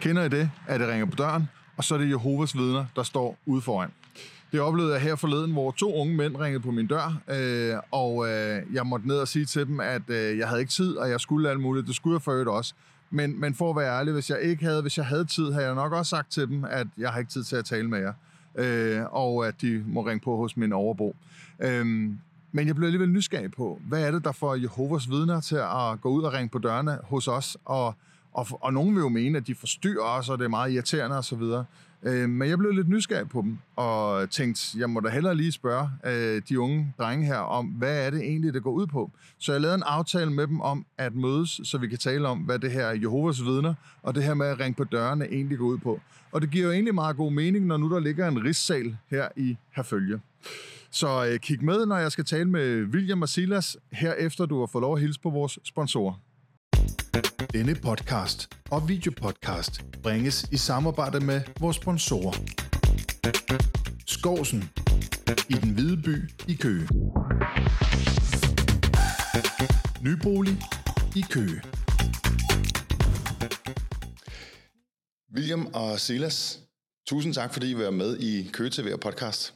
Kender I det, at det ringer på døren, og så er det Jehovas vidner, der står ude foran. Det oplevede jeg her forleden, hvor to unge mænd ringede på min dør, øh, og øh, jeg måtte ned og sige til dem, at øh, jeg havde ikke tid, og jeg skulle alt muligt. Det skulle jeg for øvrigt også. Men, men for at være ærlig, hvis jeg ikke havde, hvis jeg havde tid, havde jeg nok også sagt til dem, at jeg har ikke tid til at tale med jer, øh, og at de må ringe på hos min overbo. Øh, men jeg blev alligevel nysgerrig på, hvad er det, der får Jehovas vidner til at gå ud og ringe på dørene hos os, og og, og nogen vil jo mene, at de forstyrrer os, og det er meget irriterende osv. Øh, men jeg blev lidt nysgerrig på dem, og tænkte, jeg må da hellere lige spørge øh, de unge drenge her om, hvad er det egentlig, det går ud på? Så jeg lavede en aftale med dem om at mødes, så vi kan tale om, hvad det her Jehovas vidner, og det her med at ringe på dørene egentlig går ud på. Og det giver jo egentlig meget god mening, når nu der ligger en rigssal her i Herfølge. Så øh, kig med, når jeg skal tale med William og Silas, her efter du har fået lov at hilse på vores sponsorer. Denne podcast og videopodcast bringes i samarbejde med vores sponsorer. Skovsen i den hvide by i Køge. Nybolig i Køge. William og Silas, tusind tak, fordi I var med i Køge TV og podcast.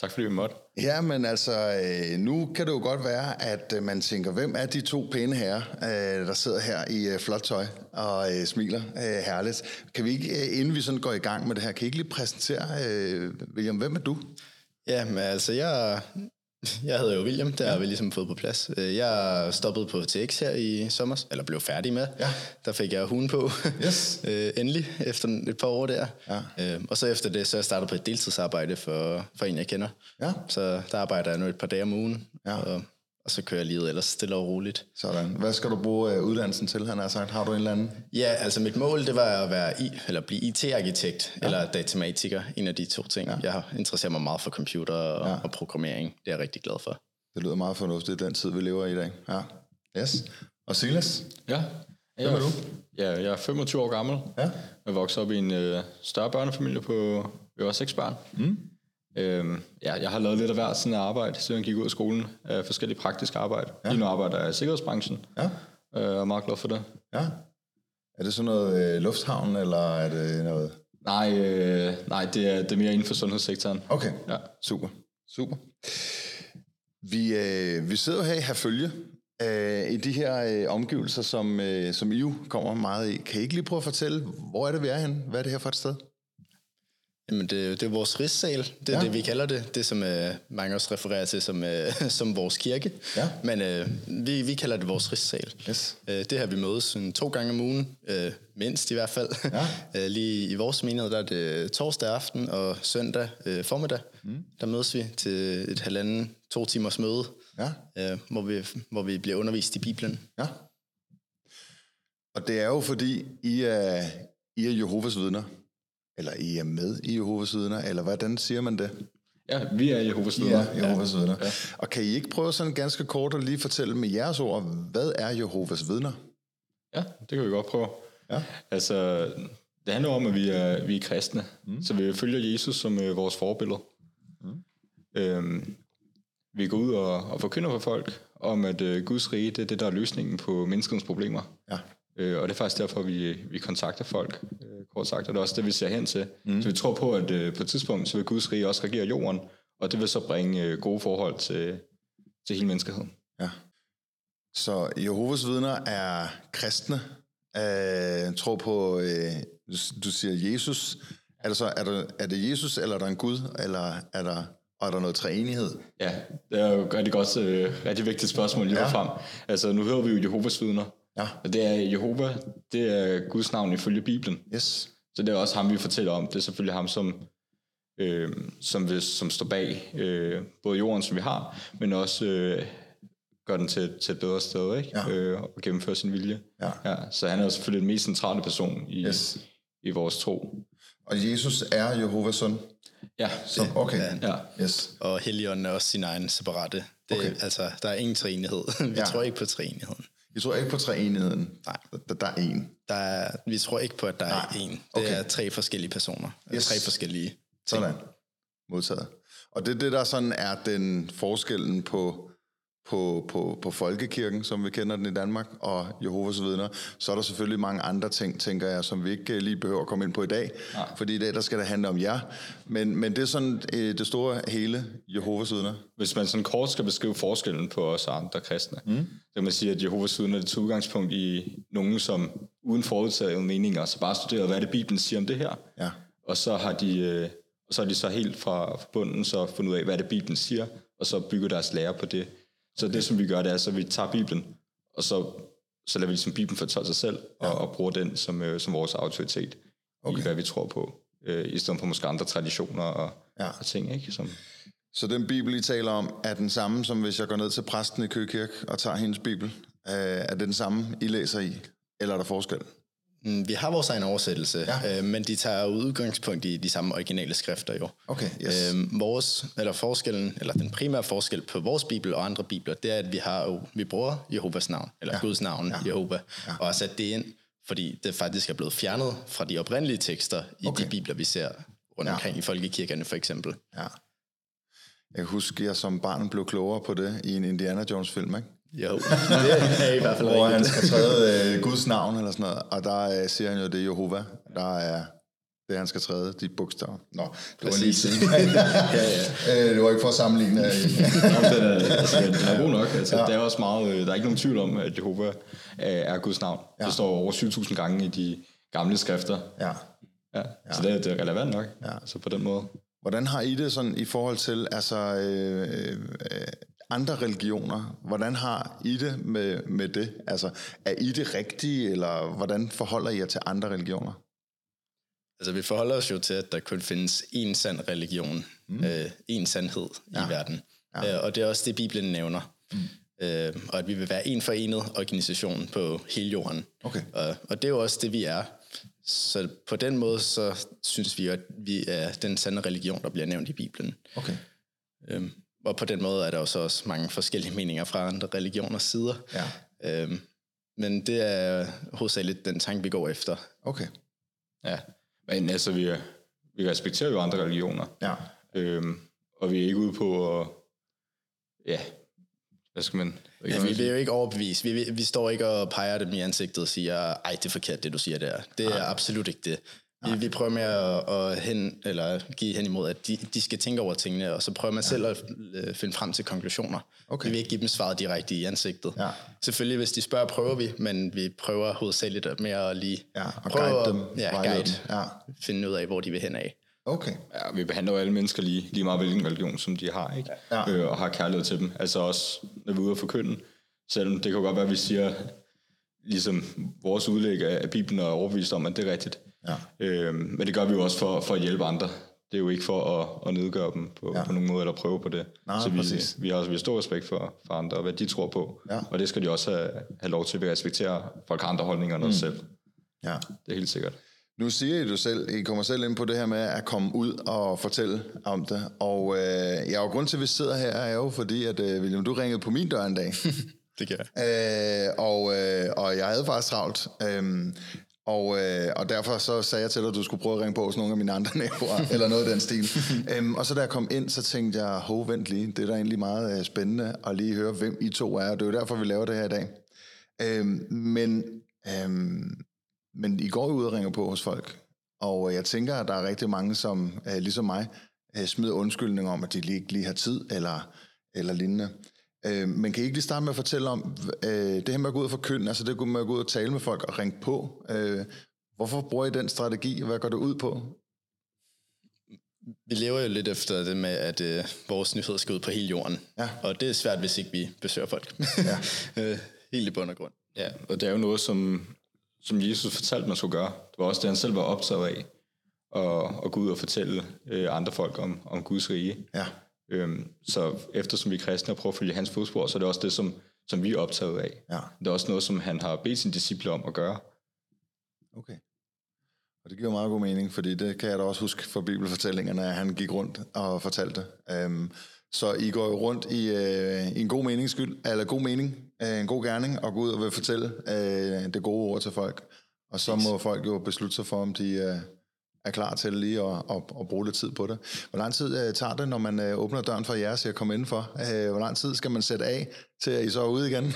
Tak fordi vi måtte. Ja, men altså, øh, nu kan det jo godt være, at øh, man tænker, hvem er de to pæne herrer, øh, der sidder her i flot tøj og smiler herligt. Kan vi ikke, inden vi sådan går i gang med det her, kan I ikke lige præsentere, William, hvem er du? Ja, men altså, jeg, jeg hedder jo William, der har vi ligesom fået på plads. Øh, jeg stoppede på TX her i sommer, eller blev færdig med. Ja. Der fik jeg hunden på, yes. øh, endelig, efter et par år der. Ja. Øh, og så efter det, så jeg startet på et deltidsarbejde for, for en, jeg kender. Ja. Så der arbejder jeg nu et par dage om ugen. Ja. Og og så kører livet ellers stille og roligt. Sådan. Hvad skal du bruge uh, uddannelsen til, han har sagt? Har du en eller anden? Ja, altså mit mål, det var at være i, eller blive IT-arkitekt ja. eller datamatiker. En af de to ting. Ja. Jeg interesserer mig meget for computer og, ja. og programmering. Det er jeg rigtig glad for. Det lyder meget fornuftigt, den tid, vi lever i i dag. Ja. Yes. Og Silas? Ja. Hvem er du? Ja, jeg er 25 år gammel. Ja. Jeg voksede op i en øh, større børnefamilie på, vi var seks børn. Mm. Øhm, ja, jeg har lavet lidt af hvert sådan arbejde, siden jeg gik ud af skolen. Øh, forskellige praktiske arbejde. Ja. Lige nu arbejder jeg i sikkerhedsbranchen. Ja. Øh, og er meget glad for det. Ja. Er det sådan noget øh, lufthavn, eller er det noget... Nej, øh, nej det, er, det er mere inden for sundhedssektoren. Okay, ja. super. Super. Vi, øh, vi sidder her i Herfølge, øh, i de her øh, omgivelser, som, øh, som I jo kommer meget i. Kan I ikke lige prøve at fortælle, hvor er det, vi er henne? Hvad er det her for et sted? Jamen, det, det er vores rigssal. Det er ja. det, vi kalder det. Det, som uh, mange også refererer til som, uh, som vores kirke. Ja. Men uh, vi, vi kalder det vores rigssal. Yes. Uh, det har vi mødes en, to gange om ugen, uh, mindst i hvert fald. Ja. uh, lige i vores menighed, der er det torsdag aften og søndag uh, formiddag. Mm. Der mødes vi til et halvanden, to timers møde, ja. uh, hvor, vi, hvor vi bliver undervist i Bibelen. Ja. Og det er jo fordi, I er, I er Jehovas vidner. Eller I er med i Jehovas vidner, eller hvordan siger man det? Ja, vi er Jehovas vidner. Ja, Jehovas ja. vidner. Ja. Og kan I ikke prøve sådan ganske kort at lige fortælle med jeres ord, hvad er Jehovas vidner? Ja, det kan vi godt prøve. Ja. Altså, det handler om, at vi er, vi er kristne, mm. så vi følger Jesus som øh, vores forbillede. Mm. Øhm, vi går ud og, og forkynder for folk om, at øh, Guds rige, det er det, der er løsningen på menneskets problemer. Ja. Øh, og det er faktisk derfor, vi, vi kontakter folk, øh, kort sagt. Og det er også det, vi ser hen til. Mm. Så vi tror på, at øh, på et tidspunkt, så vil Guds rige også regere jorden, og det vil så bringe øh, gode forhold til, til hele menneskeheden. Ja. Så Jehovas vidner er kristne, øh, tror på øh, du siger Jesus. Er det så er, der, er det Jesus, eller er der en Gud, eller er der, er der noget træenighed? Ja, det er jo et rigtig godt, uh, rigtig vigtigt spørgsmål lige ja. frem. Altså, nu hører vi jo Jehovas vidner. Ja. Og det er Jehova, det er Guds navn ifølge Bibelen. Yes. Så det er også ham, vi fortæller om. Det er selvfølgelig ham, som, øh, som, vil, som står bag øh, både jorden, som vi har, men også øh, gør den til, til et bedre sted, ikke? Ja. Øh, og gennemfører sin vilje. Ja. Ja, så han er selvfølgelig den mest centrale person i, yes. i vores tro. Og Jesus er Jehovas søn? Ja. Så, okay. Ja. ja. Yes. Og Helligånden er også sin egen separate. Det, okay. Altså, der er ingen treenighed. vi ja. tror ikke på treenigheden. Vi tror ikke på treenigheden? Nej. Der, der er en? Der er, vi tror ikke på, at der Nej. er en. Det okay. er tre forskellige personer. Yes. Tre forskellige ting. Sådan. Modtaget. Og det er det, der sådan er den forskellen på på, på, på folkekirken, som vi kender den i Danmark, og Jehovas vidner, så er der selvfølgelig mange andre ting, tænker jeg, som vi ikke øh, lige behøver at komme ind på i dag, ja. fordi i dag der skal det handle om jer. Men, men det er sådan øh, det store hele Jehovas vidner. Hvis man sådan kort skal beskrive forskellen på os andre kristne, mm. så kan man sige, at Jehovas vidner er et udgangspunkt i nogen, som uden forudtaget meninger, så bare studeret, hvad er det Bibelen siger om det her. Ja. Og så har de... Øh, og så har de så helt fra bunden så fundet ud af, hvad det Bibelen siger, og så bygger deres lære på det. Så det, som vi gør, det er, så vi tager Bibelen, og så, så lader vi ligesom Bibelen fortælle sig selv, ja. og, og bruger den som, øh, som vores autoritet okay. i, hvad vi tror på, øh, i stedet for måske andre traditioner og, ja. og ting, ikke? Som, så den bibel, I taler om, er den samme, som hvis jeg går ned til præsten i Køge og tager hendes bibel? Øh, er det den samme, I læser i? Eller er der forskel? Mm, vi har vores egen oversættelse, ja. øh, men de tager udgangspunkt i de samme originale skrifter jo. Okay, yes. øh, vores, eller forskellen, eller den primære forskel på vores bibel og andre bibler, det er, at vi har vi bruger Jehovas navn, eller ja. Guds navn, ja. Jehova, ja. og har sat det ind, fordi det faktisk er blevet fjernet fra de oprindelige tekster i okay. de bibler, vi ser rundt omkring ja. i folkekirkerne for eksempel. Ja. Jeg husker, at jeg som barn blev klogere på det i en Indiana Jones film, ikke? Jo, det er i hvert fald Hvor han skal træde øh, Guds navn eller sådan noget, og der øh, siger han jo, det er Jehova, der er det, han skal træde, de bogstaver. Nå, det var lige sige. ja, ja. Øh, det var ikke for at sammenligne. Øh. Nå, den, er, altså, den er god nok. Altså, ja. Det er også meget, øh, der er ikke nogen tvivl om, at Jehova er Guds navn. Ja. Det står over 7.000 gange i de gamle skrifter. Ja. Ja, så det, er, det er relevant nok, ja. altså på den måde. Hvordan har I det sådan i forhold til, altså, øh, øh, andre religioner, hvordan har I det med, med det? Altså, er I det rigtige, eller hvordan forholder I jer til andre religioner? Altså, vi forholder os jo til, at der kun findes én sand religion, mm. øh, én sandhed ja. i verden. Ja. Øh, og det er også det, Bibelen nævner. Mm. Øh, og at vi vil være en forenet organisation på hele jorden. Okay. Og, og det er jo også det, vi er. Så på den måde, så synes vi, at vi er den sande religion, der bliver nævnt i Bibelen. Okay. Øhm, og på den måde er der jo så også mange forskellige meninger fra andre religioners sider. Ja. Øhm, men det er hovedsageligt den tanke, vi går efter. Okay. Ja, men altså, vi, vi respekterer jo andre religioner. Ja. Øhm, og vi er ikke ude på at, ja, hvad skal man... Ja, vi bliver jo ikke overbevist. Vi, vi, vi står ikke og peger dem i ansigtet og siger, ej, det er forkert, det du siger der. Det er Ej. absolut ikke det. Vi, vi prøver med at, at hen, eller give hen imod, at de, de skal tænke over tingene, og så prøver man ja. selv at øh, finde frem til konklusioner. Okay. Vi vil ikke give dem svaret direkte i ansigtet. Ja. Selvfølgelig, hvis de spørger, prøver vi, men vi prøver hovedsageligt med at lige ja, og prøve guide dem. Ja, guide. Ja. Finde ud af, hvor de vil hen af. Okay. Ja, vi behandler jo alle mennesker lige, lige meget hvilken religion, som de har, ikke? Ja. Øh, og har kærlighed til dem. Altså også, når vi er ude og forkynde. Selvom det kan godt være, at vi siger, ligesom vores udlæg af Bibelen er overbevist om, at det er rigtigt. Ja. Øh, men det gør vi jo også for, for at hjælpe andre. Det er jo ikke for at, at nedgøre dem på, ja. på nogen måde, eller prøve på det. Nej, så vi, vi, har også vi har stor respekt for, for andre, og hvad de tror på. Ja. Og det skal de også have, have lov til, at respektere folk har andre holdninger end mm. os selv. Ja. Det er helt sikkert. Nu siger I du selv, I kommer selv ind på det her med at komme ud og fortælle om det. Og øh, ja, og grund til, at vi sidder her, er jo fordi, at øh, William, du ringede på min dør en dag. det kan jeg. Øh, og, øh, og jeg havde faktisk travlt. Øh, og, øh, og derfor så sagde jeg til dig, at du skulle prøve at ringe på hos nogle af mine andre naboer, eller noget af den stil. øhm, og så da jeg kom ind, så tænkte jeg, hov, vent lige, det er da egentlig meget øh, spændende at lige høre, hvem I to er, og det er jo derfor, vi laver det her i dag. Øhm, men, øhm, men I går jo ud og ringer på hos folk, og jeg tænker, at der er rigtig mange, som øh, ligesom mig, øh, smider undskyldninger om, at de lige ikke lige har tid, eller, eller lignende. Øh, men kan I ikke lige starte med at fortælle om øh, det her med at gå ud og forkynde, altså det med at gå ud og tale med folk og ringe på. Øh, Hvorfor bruger I den strategi? Hvad går det ud på? Vi lever jo lidt efter det med, at øh, vores nyheder skal ud på hele jorden. Ja. Og det er svært, hvis ikke vi besøger folk. Ja. Øh, helt i bund og grund. Ja, og det er jo noget, som, som Jesus fortalte, man skulle gøre. Det var også det, han selv var optaget af. At, at gå ud og fortælle øh, andre folk om, om Guds rige. Ja. Øhm, så eftersom vi er kristne og prøver at følge hans fodspor, så er det også det, som, som vi er optaget af. Ja. Det er også noget, som han har bedt sine disciple om at gøre. Okay. Og det giver meget god mening, fordi det kan jeg da også huske fra bibelfortællingerne, at han gik rundt og fortalte. Um, så I går jo rundt i, uh, i en god mening skyld, eller god mening, uh, en god gerning, og går ud og vil fortælle uh, det gode ord til folk. Og så må folk jo beslutte sig for, om de er klar til lige at, at, at bruge lidt tid på det. Hvor lang tid uh, tager det, når man uh, åbner døren for jer, så jeg kommer indenfor? Uh, hvor lang tid skal man sætte af, til at I så er ude igen?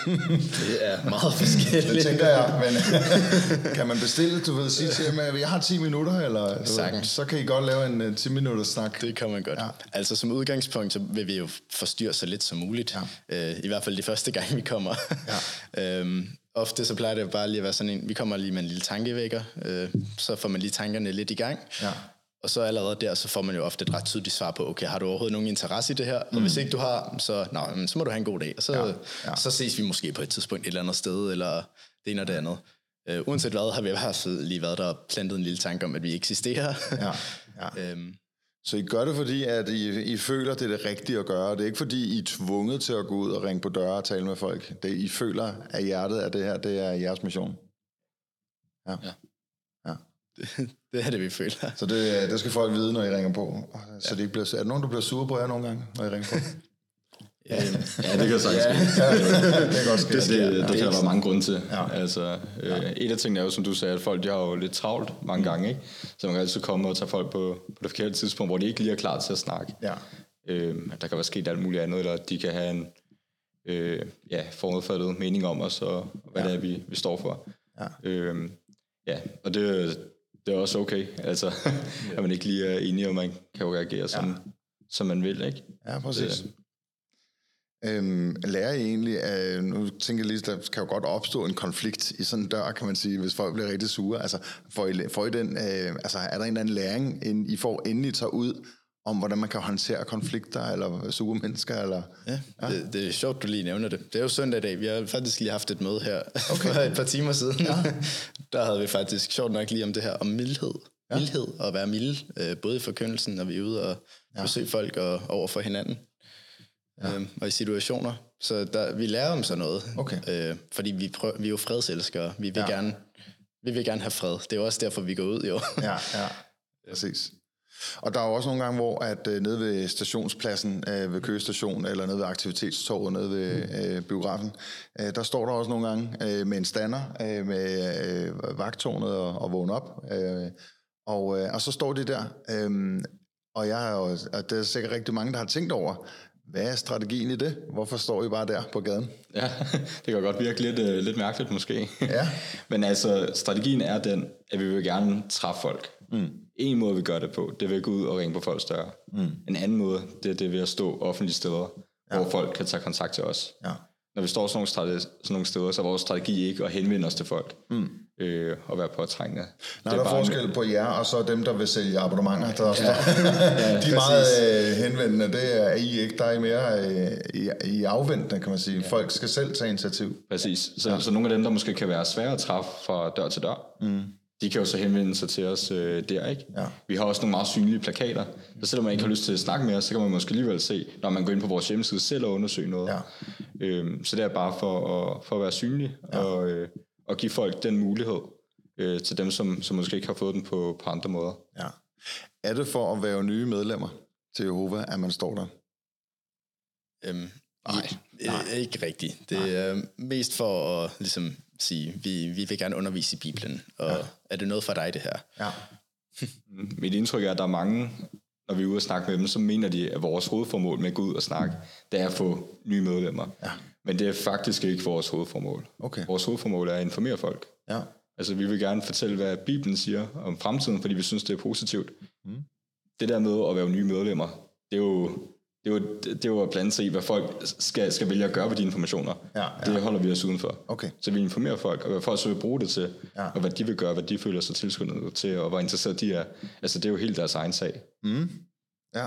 det er meget forskelligt. det tænker jeg, men kan man bestille, du ved, sige til dem, at jeg har 10 minutter, eller ved, så kan I godt lave en uh, 10 minutters snak. Det kan man godt. Ja. Altså som udgangspunkt, så vil vi jo forstyrre så lidt som muligt. Ja. Uh, I hvert fald de første gang, vi kommer. Ja. um, ofte så plejer det bare lige at være sådan en, vi kommer lige med en lille tankevækker, øh, så får man lige tankerne lidt i gang. Ja. Og så allerede der, så får man jo ofte et ret tydeligt svar på, okay, har du overhovedet nogen interesse i det her? Mm. Og hvis ikke du har, så, nej, så må du have en god dag. Og så, ja. Ja. så ses vi måske på et tidspunkt et eller andet sted, eller det ene og det andet. Uh, uanset hvad, har vi i hvert fald lige været der og plantet en lille tanke om, at vi eksisterer. Ja. Ja. um, så I gør det, fordi at I, I føler, det er det rigtige at gøre. Det er ikke, fordi I er tvunget til at gå ud og ringe på døre og tale med folk. Det I føler af hjertet, at det her det er jeres mission. Ja. ja. ja. Det, det er det, vi føler. Så det, det skal folk vide, når I ringer på. Så ja. de ikke bliver, er der nogen, der bliver sure på jer nogle gange, når I ringer på? Ja, ja, det kan sagtens ske. Ja, det kan godt ske. Det, det, det, det kan der være mange grunde til. Ja. Altså, øh, ja. Et af tingene er jo, som du sagde, at folk de har jo lidt travlt mange gange. Ikke? Så man kan altid komme og tage folk på, på det forkerte tidspunkt, hvor de ikke lige er klar til at snakke. Ja. Øh, der kan være sket alt muligt andet, eller de kan have en øh, ja, forudfattet mening om os, og hvad ja. det er, vi, vi står for. Ja, øh, ja og det, det er også okay, altså, at man ikke lige er enig, og man kan jo reagere, som, ja. som man vil. Ikke? Ja, præcis. Det, Øhm, lærer I egentlig, øh, nu tænker jeg lige, der kan jo godt opstå en konflikt i sådan en dør, kan man sige, hvis folk bliver rigtig sure. Altså, får I, får I den, øh, altså, er der en eller anden læring, I får inden I tager ud, om hvordan man kan håndtere konflikter, eller sure mennesker, eller... Ja, ja. Det, det er sjovt, du lige nævner det. Det er jo søndag i dag. Vi har faktisk lige haft et møde her okay. for et par timer siden. Ja. Der havde vi faktisk sjovt nok lige om det her, om mildhed. Ja. Mildhed, og at være mild, øh, både i forkyndelsen, når vi er ude og ja. besøge folk og over for hinanden ja. øhm, og i situationer. Så der, vi lærer om sådan noget. Okay. Øh, fordi vi, prøver, vi er jo fredselskere. Vi vil, ja. gerne, vi vil gerne have fred. Det er jo også derfor, vi går ud, jo. ja, ja. Præcis. Og der er jo også nogle gange, hvor at øh, nede ved stationspladsen øh, ved Køgestation, eller nede ved aktivitetstorvet, nede ved øh, biografen, øh, der står der også nogle gange øh, med en stander øh, med øh, vagtårnet og, og vågne op. Øh, og, øh, og så står de der, øh, og jeg har jo, og det er sikkert rigtig mange, der har tænkt over, hvad er strategien i det? Hvorfor står I bare der på gaden? Ja, det kan godt virke lidt, uh, lidt mærkeligt måske. Ja. Men altså, strategien er den, at vi vil gerne træffe folk. Mm. En måde, vi gør det på, det er ved at gå ud og ringe på folks døre. Mm. En anden måde, det er det ved at stå offentlige steder, ja. hvor folk kan tage kontakt til os. Ja. Når vi står sådan nogle, sådan nogle steder, så er vores strategi ikke at henvende os til folk. Mm øh, og være påtrængende. Nej, der er forskel med... på jer, og så dem, der vil sælge abonnementer. Der ja. ja, de er meget øh, henvendende, det er I ikke. Der er I mere øh, i, i afventende, kan man sige. Ja. Folk skal selv tage initiativ. Præcis. Så, ja. så nogle af dem, der måske kan være svære at træffe fra dør til dør, mm. de kan jo så henvende sig til os øh, der, ikke? Ja. Vi har også nogle meget synlige plakater, så selvom man ikke har lyst til at snakke med os, så kan man måske alligevel se, når man går ind på vores hjemmeside selv og undersøge noget. Ja. Øhm, så det er bare for at, for at være synlig, ja. og... Øh, og give folk den mulighed øh, til dem, som, som måske ikke har fået den på, på andre måder. Ja. Er det for at være nye medlemmer til Jehova, at man står der? Øhm, nej, nej. ikke rigtigt. Det nej. er mest for at ligesom sige, vi, vi vil gerne undervise i Bibelen, og ja. er det noget for dig, det her? Ja. Mit indtryk er, at der er mange, når vi er ude og snakke med dem, så mener de, at vores hovedformål med at gå ud og snakke, det er at få nye medlemmer. Ja. Men det er faktisk ikke vores hovedformål. Okay. Vores hovedformål er at informere folk. Ja. Altså, vi vil gerne fortælle, hvad Bibelen siger om fremtiden, fordi vi synes, det er positivt. Mm. Det der med at være nye medlemmer, det er jo det er jo, det er jo at blande sig i, hvad folk skal, skal vælge at gøre med de informationer. Ja, ja. Det holder vi os udenfor. Okay. Så vi informerer folk, og hvad folk så vil bruge det til, Ja. og hvad de vil gøre, hvad de føler sig tilskyndet til, og hvor interesseret de er. Altså, det er jo helt deres egen sag. Ja.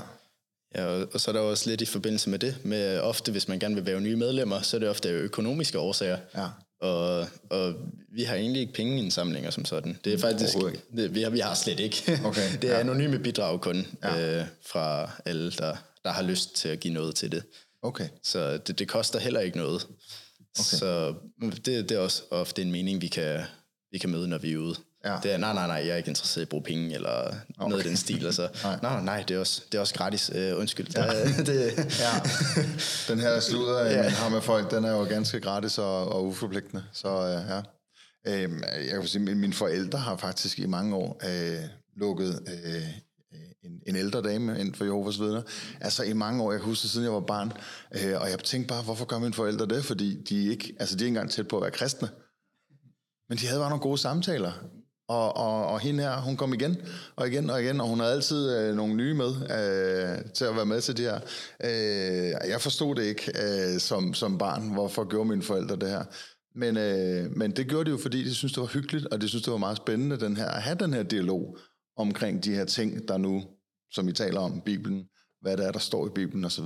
Ja, og, så er der også lidt i forbindelse med det, med ofte, hvis man gerne vil være nye medlemmer, så er det ofte økonomiske årsager. Ja. Og, og vi har egentlig ikke pengeindsamlinger som sådan. Det er faktisk, det, vi, har, vi har slet ikke. Okay, det er ja. anonyme bidrag kun ja. øh, fra alle, der, der har lyst til at give noget til det. Okay. Så det, det koster heller ikke noget. Okay. Så det, det er også ofte en mening, vi kan, vi kan møde, når vi er ude. Ja. Det er, nej, nej, nej, jeg er ikke interesseret i at bruge penge, eller okay. noget af den stil. Altså. nej. nej, nej, det er også, det er også gratis. Uh, undskyld. Ja. det, Ja. Den her sludder, ja. man har med folk, den er jo ganske gratis og, og uforpligtende. Så øh, ja. Øhm, jeg kan sige, mine forældre har faktisk i mange år øh, lukket øh, en, en ældre dame ind for Jehovas vidner. Altså i mange år, jeg kan huske, siden jeg var barn. Øh, og jeg tænkte bare, hvorfor gør mine forældre det? Fordi de ikke, altså, de er ikke engang tæt på at være kristne. Men de havde bare nogle gode samtaler. Og, og, og hende her, hun kom igen og igen og igen, og hun havde altid øh, nogle nye med øh, til at være med til det her. Øh, jeg forstod det ikke øh, som, som barn, hvorfor gjorde mine forældre det her. Men, øh, men det gjorde de jo, fordi de syntes, det var hyggeligt, og de syntes, det var meget spændende den her, at have den her dialog omkring de her ting, der nu, som vi taler om, Bibelen, hvad det er, der står i Bibelen osv.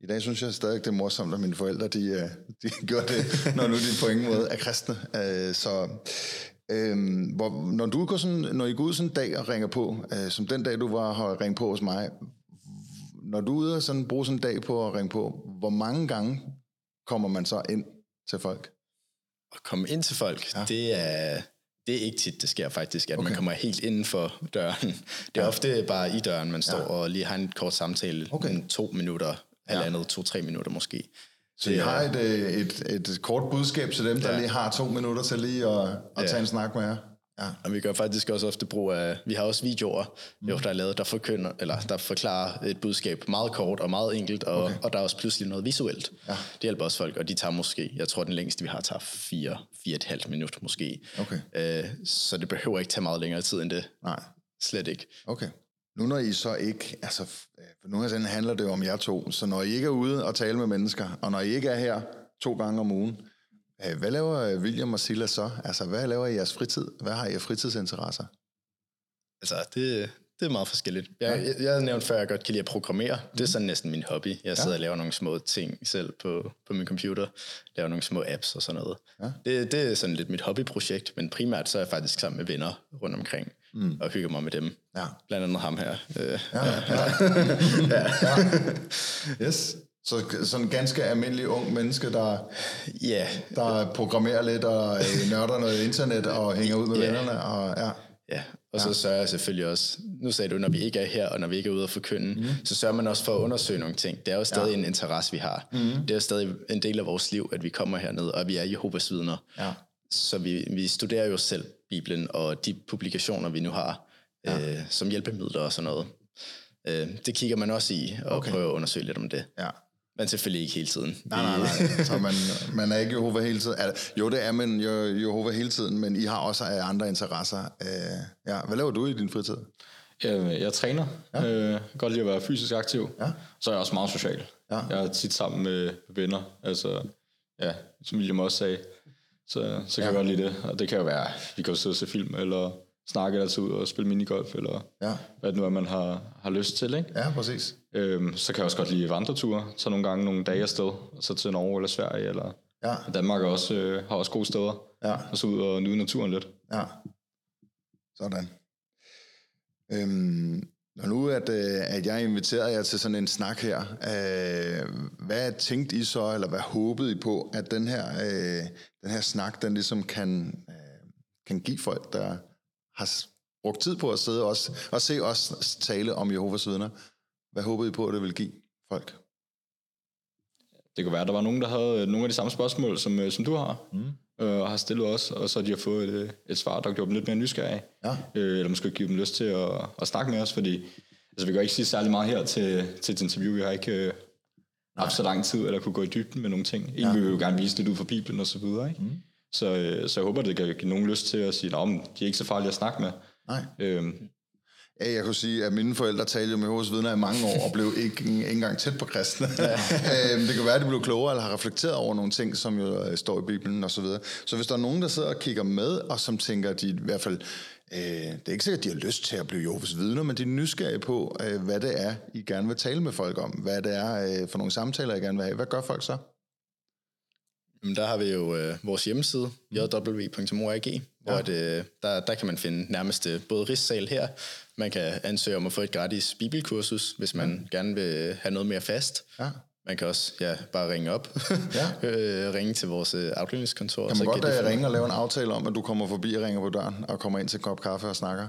I dag synes jeg stadig, det er morsomt, at mine forældre, de, øh, de gør det, når nu de på ingen måde er kristne. Øh, Så øhm, hvor, når, du går sådan, når I går ud sådan en dag og ringer på, øh, som den dag, du var har ringet på hos mig, når du er ude og sådan, bruge sådan en dag på at ringe på, hvor mange gange kommer man så ind til folk? at komme ind til folk, Ja. ja. det er det er ikke tit, det sker faktisk, at okay. Man kommer helt inden for døren. Det er ja. ofte bare i døren, man står ja. og lige har en kort samtale, Okay. okay. to minutter, halvandet, to-tre minutter måske. Så I har et, øh, et, et kort budskab til dem, der Ja. lige har to minutter til lige at, at Ja. tage en snak med jer? Ja. Og vi gør faktisk også ofte brug af, vi har også videoer, mm. jo, der er lavet, der, forkynder, eller der forklarer et budskab meget kort og meget enkelt, og, okay. og der er også pludselig noget visuelt. Ja. Det hjælper også folk, og de tager måske, jeg tror den længste vi har, tager fire, fire et halvt minut måske. Okay. Øh, så det behøver ikke tage meget længere tid end det. Nej. Slet ikke. Okay. Nu når I så ikke, altså øh, for nu af handler det jo om jer to, så når I ikke er ude og tale med mennesker, og når I ikke er her to gange om ugen, øh, hvad laver øh, William og Silla så? Altså hvad laver I i jeres fritid? Hvad har I af fritidsinteresser? Altså, det, det er meget forskelligt. Jeg, jeg, jeg havde nævnt før, at jeg godt kan lide at programmere. Det er sådan næsten min hobby. Jeg sidder og laver nogle små ting selv på, på min computer. Laver nogle små apps og sådan noget. Ja. Det, det er sådan lidt mit hobbyprojekt, men primært så er jeg faktisk sammen med venner rundt omkring mm. og hygger mig med dem. Ja. Blandt andet ham her. Øh, Ja, ja. Yes. Så sådan en ganske almindelig ung menneske, der, ja, der programmerer lidt og øh, nørder noget internet og hænger ud med Ja. vennerne. Og, ja. Ja, og så sørger jeg selvfølgelig også, nu sagde du, når vi ikke er her, og når vi ikke er ude at forkynde, mm. så sørger man også for at undersøge nogle ting. Det er jo stadig ja. en interesse, vi har. Mm. Det er jo stadig en del af vores liv, at vi kommer herned, og vi er Jehovas vidner. Ja. Så vi, vi studerer jo selv Bibelen, og de publikationer, vi nu har, ja. øh, som hjælpemidler og sådan noget. Øh, det kigger man også i, og okay. prøver at undersøge lidt om det. ja. Men selvfølgelig ikke hele tiden. Nej, nej, nej. Så man, man er ikke Jehova hele tiden. Altså, jo, det er man jo Jehova hele tiden, men I har også andre interesser. Øh, ja. Hvad laver du i din fritid? Jeg, jeg træner. Ja. Øh, jeg kan godt lide at være fysisk aktiv. Ja. Så er jeg også meget social. Ja. Jeg er tit sammen med venner. Altså, ja, som William også sagde. Så, så kan Ja. jeg godt lide det. Og det kan jo være, vi kan jo sidde og se film, eller snakke eller tage ud og spille minigolf, eller Ja. hvad det nu er, man har, har lyst til. Ikke? Ja, præcis. Øhm, så kan jeg også godt lide vandreture. Så nogle gange nogle dage afsted, og så til Norge eller Sverige, eller Ja, Danmark også, øh, har også gode steder. ja, Og så ud og nyde naturen lidt. ja. Sådan. Øhm, når nu at, øh, at jeg inviterer jer til sådan en snak her, øh, hvad tænkte I så, eller hvad håbede I på, at den her, øh, den her snak, den ligesom kan, øh, kan give folk, der har brugt tid på at sidde os, og se os tale om Jehovas vidner? Hvad håbede I på, at det ville give folk? Det kunne være, at der var nogen, der havde øh, nogle af de samme spørgsmål, som, øh, som du har, mm. øh, og har stillet os, og så de har fået et, øh, et svar, der gjorde dem lidt mere nysgerrige. Ja. Øh, eller måske give dem lyst til at, at snakke med os, fordi altså, vi kan ikke sige særlig meget her til, til et interview. Vi har ikke øh, haft så lang tid, eller kunne gå i dybden med nogle ting. Egentlig ja. vil vi jo gerne vise lidt ud fra Bibelen og så videre. Ikke? Mm. Så, øh, så jeg håber, det kan give nogen lyst til at sige, at de er ikke så farlige at snakke med. Nej. Øhm, Ja, jeg kunne sige, at mine forældre talte jo med hos vidner i mange år, og blev ikke, ikke engang tæt på kristne. Ja. Øhm, det kan være, at de blev klogere, eller har reflekteret over nogle ting, som jo øh, står i Bibelen osv. Så, så hvis der er nogen, der sidder og kigger med, og som tænker, at de i hvert fald, øh, det er ikke sikkert, at de har lyst til at blive Jehovas vidner, men de er nysgerrige på, øh, hvad det er, I gerne vil tale med folk om, hvad det er for nogle samtaler, I gerne vil have. Hvad gør folk så? Jamen, der har vi jo øh, vores hjemmeside, jw.org, ja. hvor det, øh, der, der kan man finde nærmest øh, både rigssal her, man kan ansøge om at få et gratis bibelkursus, hvis man ja. gerne vil have noget mere fast. Ja. Man kan også ja, bare ringe op, ja. øh, ringe til vores øh, afdelingskontor. Kan man så godt kan ringe og lave en aftale om, at du kommer forbi og ringer på døren, og kommer ind til en kop kaffe og snakker?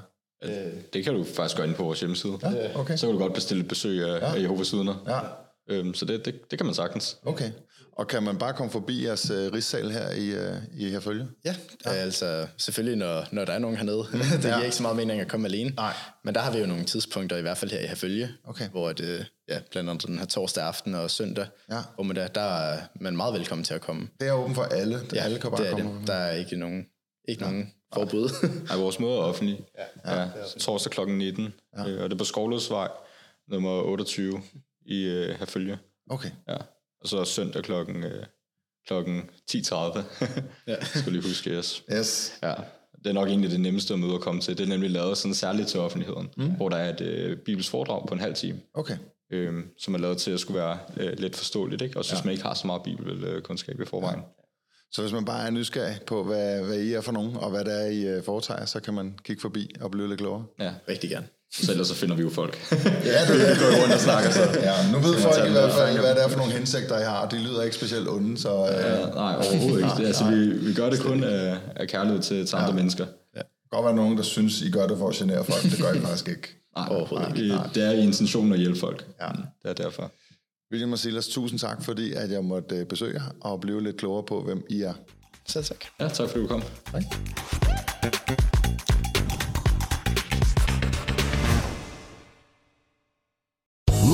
Det kan du faktisk gøre ind på vores hjemmeside. Ja, okay. Så kan du godt bestille et besøg af, ja. af Jehovas vidner. Ja. Øhm, så det, det, det kan man sagtens. Okay. Og kan man bare komme forbi jeres uh, rigssal her i, uh, i herfølge? Ja, ja, altså selvfølgelig, når, når der er nogen hernede. det giver ja. ikke så meget mening at komme alene. Nej. Men der har vi jo nogle tidspunkter, i hvert fald her i herfølge, okay. hvor det, ja, blandt andet den her torsdag aften og søndag, ja. hvor man der, der er man meget velkommen til at komme. Det er åbent for alle? Det, ja, alle kan bare det er komme. det. Der er ikke nogen, ikke ja. nogen forbud. Nej, vores møde er offentlig. Ja. Ja, torsdag kl. 19, ja. øh, og det er på Skovløsvej, nummer 28 i øh, herfølge. Okay. Ja. Og så søndag klokken, øh, klokken 10.30. ja. skal lige huske, yes. yes. Ja. Det er nok egentlig det nemmeste møde at komme til. Det er nemlig lavet sådan særligt til offentligheden, mm. hvor der er et øh, bibelsk foredrag på en halv time. Okay. Øhm, som er lavet til at skulle være øh, let forståeligt, ikke? også ja. hvis man ikke har så meget bibelkundskab i forvejen. Ja. Så hvis man bare er nysgerrig på, hvad, hvad I er for nogen, og hvad det er, I øh, foretager, så kan man kigge forbi og blive lidt klogere? Ja, rigtig gerne. Så ellers så finder vi jo folk. ja, det er går rundt og snakker så. Ja, nu ved folk i hvert fald, hvad det er for nogle hensigter, I har, og de lyder ikke specielt onde. Så, øh, ja, nej, overhovedet ikke. Det, altså, vi, vi gør det kun af, af kærlighed til, til andre ja. mennesker. Ja. Det kan godt være nogen, der synes, I gør det for at genere folk. Det gør I faktisk ikke. Nej, overhovedet ikke. Nej. Det er i intentionen at hjælpe folk. Ja. Det er derfor. William og Silas, tusind tak, fordi at jeg måtte øh, besøge jer og blive lidt klogere på, hvem I er. Selv tak. Ja, tak fordi du kom. Hej.